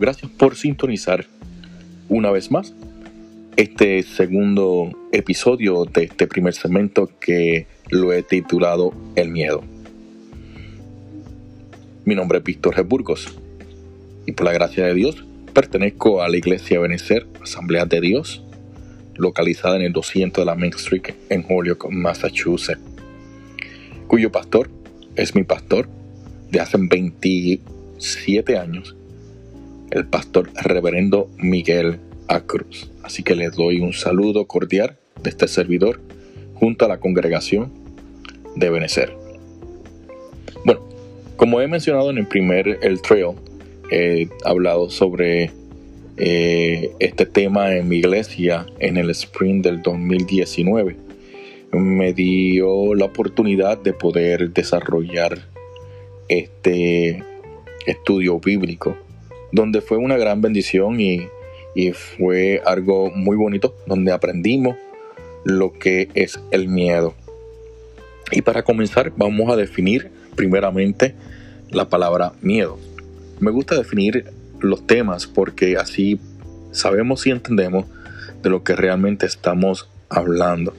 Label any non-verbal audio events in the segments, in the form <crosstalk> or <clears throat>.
Gracias por sintonizar una vez más este segundo episodio de este primer segmento que lo he titulado El miedo. Mi nombre es Víctor G. Burgos y por la gracia de Dios pertenezco a la Iglesia Benecer, Asamblea de Dios, localizada en el 200 de la Main Street en Holyoke, Massachusetts, cuyo pastor es mi pastor de hace 27 años, el pastor reverendo Miguel A. Cruz. Así que les doy un saludo cordial de este servidor junto a la congregación de Benecer. Bueno, como he mencionado en el primer El Trail, he hablado sobre eh, este tema en mi iglesia en el spring del 2019. Me dio la oportunidad de poder desarrollar este estudio bíblico, donde fue una gran bendición y, y fue algo muy bonito, donde aprendimos lo que es el miedo. Y para comenzar vamos a definir primeramente la palabra miedo. Me gusta definir los temas porque así sabemos y entendemos de lo que realmente estamos hablando.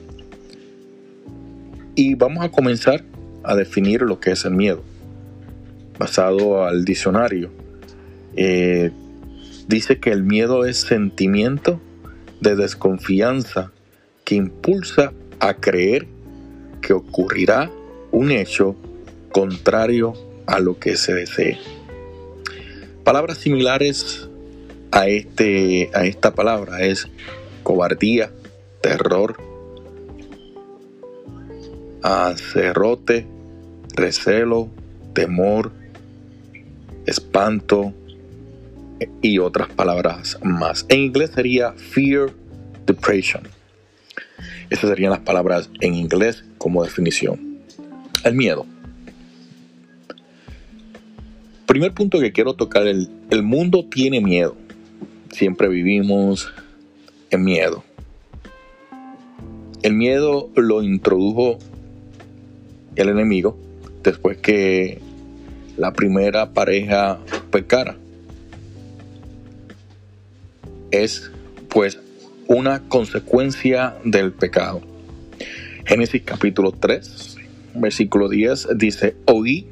Y vamos a comenzar a definir lo que es el miedo. Basado al diccionario, eh, dice que el miedo es sentimiento de desconfianza que impulsa a creer que ocurrirá un hecho contrario a lo que se desee. Palabras similares a, este, a esta palabra es cobardía, terror, acerrote, recelo, temor, espanto y otras palabras más. En inglés sería fear, depression. Esas serían las palabras en inglés como definición. El miedo. Primer punto que quiero tocar, el, el mundo tiene miedo. Siempre vivimos en miedo. El miedo lo introdujo el enemigo después que la primera pareja pecara. Es pues una consecuencia del pecado. Génesis capítulo 3, versículo 10 dice, oí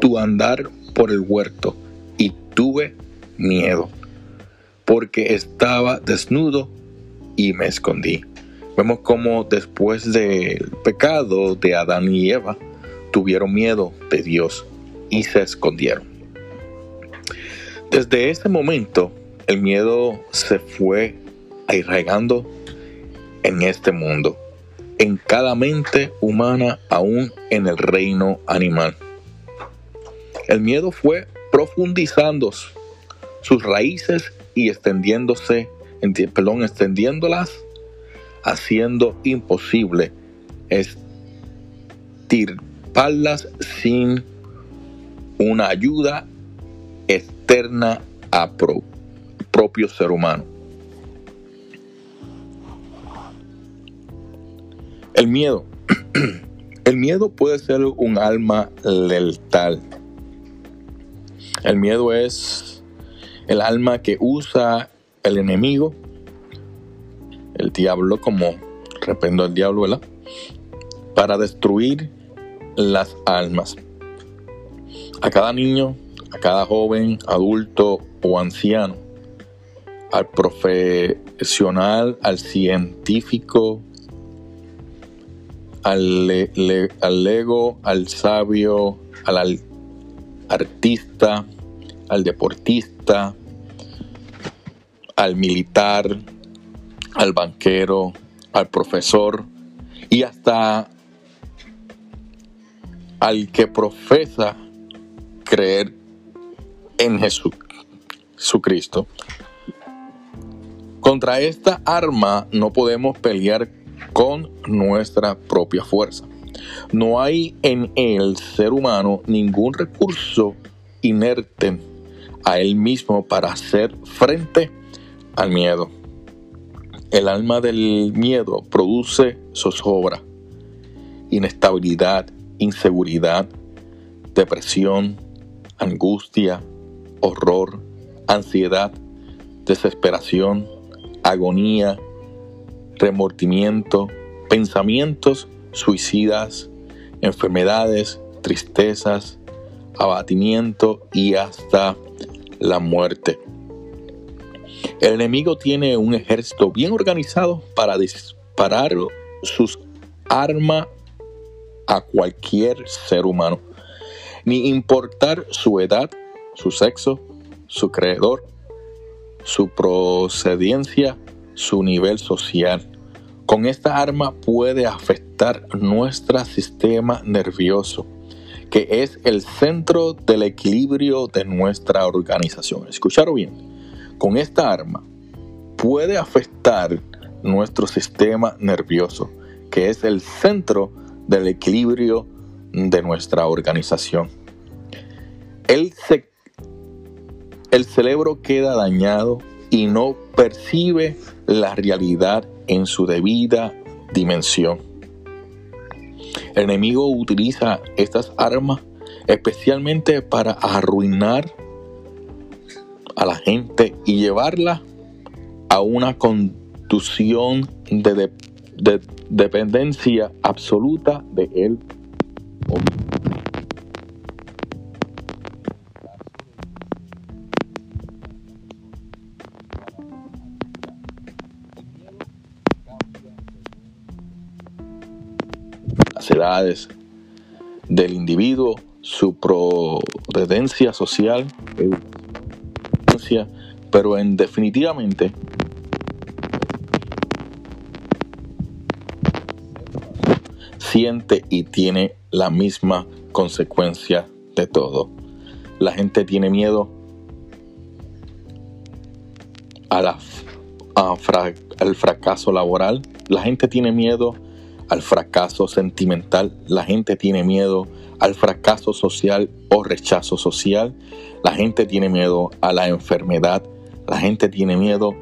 tu andar por el huerto y tuve miedo, porque estaba desnudo y me escondí. Vemos cómo después del pecado de Adán y Eva tuvieron miedo de Dios y se escondieron. Desde ese momento el miedo se fue arraigando en este mundo, en cada mente humana, aún en el reino animal. El miedo fue profundizando sus raíces y extendiéndose, perdón, extendiéndolas, haciendo imposible estirparlas sin una ayuda externa a propio ser humano. El miedo. <clears throat> El miedo puede ser un alma letal el miedo es el alma que usa el enemigo, el diablo, como rependo el diablo. Para destruir las almas. A cada niño, a cada joven, adulto o anciano, al profesional, al científico, al, al lego, al sabio, al artista, al deportista, al militar, al banquero, al profesor y hasta al que profesa creer en Jesús, Jesucristo. Contra esta arma no podemos pelear con nuestra propia fuerza. No hay en el ser humano ningún recurso inerte a él mismo para hacer frente al miedo. El alma del miedo produce zozobra, inestabilidad, inseguridad, depresión, angustia, horror, ansiedad, desesperación, agonía, remordimiento, pensamientos suicidas, enfermedades, tristezas, abatimiento y hasta la muerte. El enemigo tiene un ejército bien organizado para disparar sus armas a cualquier ser humano, ni importar su edad, su sexo, su creador, su procedencia, su nivel social. Con esta arma puede afectar nuestro sistema nervioso, que es el centro del equilibrio de nuestra organización. Escucharon bien, con esta arma puede afectar nuestro sistema nervioso, que es el centro del equilibrio de nuestra organización. El, el cerebro queda dañado y no percibe la realidad en su debida dimensión. El enemigo utiliza estas armas especialmente para arruinar a la gente y llevarla a una conducción de, dependencia absoluta de él edades del individuo, su procedencia social, pero en definitivamente siente y tiene la misma consecuencia de todo. La gente tiene miedo a la, al fracaso laboral, la gente tiene miedo al fracaso sentimental, la gente tiene miedo al fracaso social o rechazo social, la gente tiene miedo a la enfermedad, la gente tiene miedo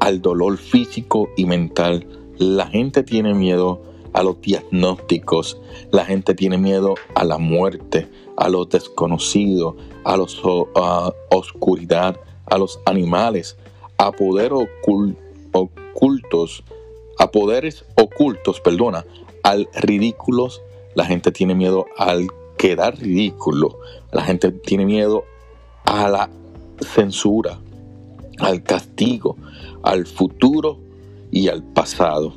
al dolor físico y mental, la gente tiene miedo a los diagnósticos, la gente tiene miedo a la muerte, a lo desconocido, a la oscuridad, a los animales, a poder ocultos, a poderes ocultos, perdona, al ridículos. La gente tiene miedo al quedar ridículo. La gente tiene miedo a la censura, al castigo, al futuro y al pasado.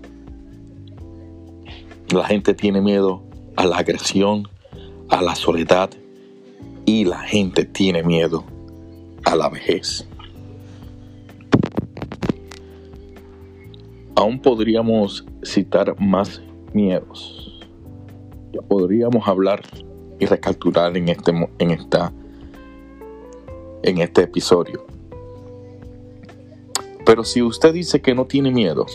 La gente tiene miedo a la agresión, a la soledad y la gente tiene miedo a la vejez. Aún podríamos citar más miedos. Ya podríamos hablar y recapturar en este, en esta, en este episodio. Pero si usted dice que no tiene miedo,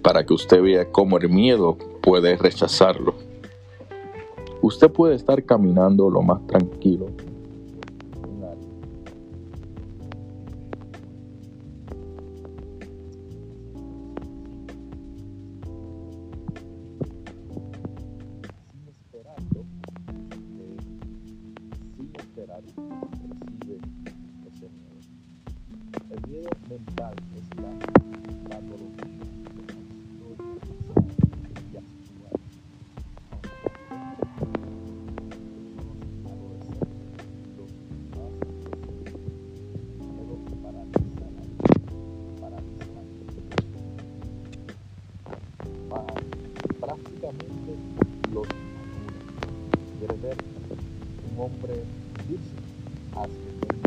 para que usted vea cómo el miedo puede rechazarlo, usted puede estar caminando lo más tranquilo um hombre virgen. Así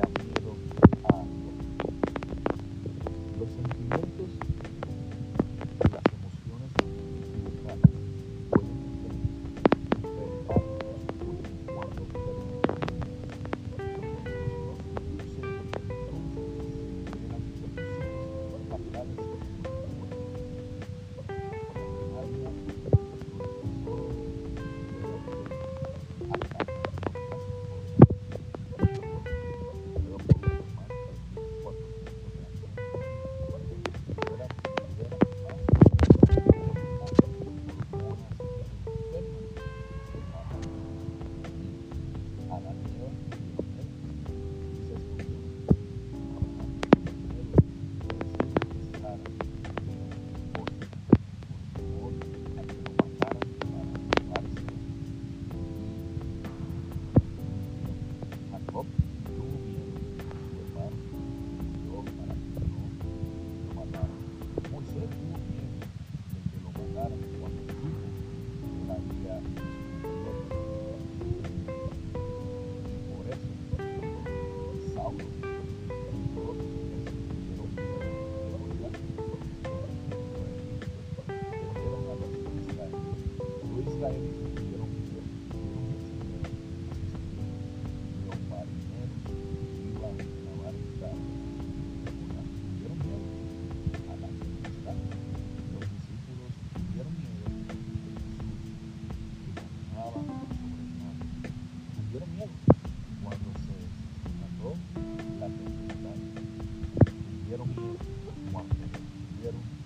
Deus, um amém.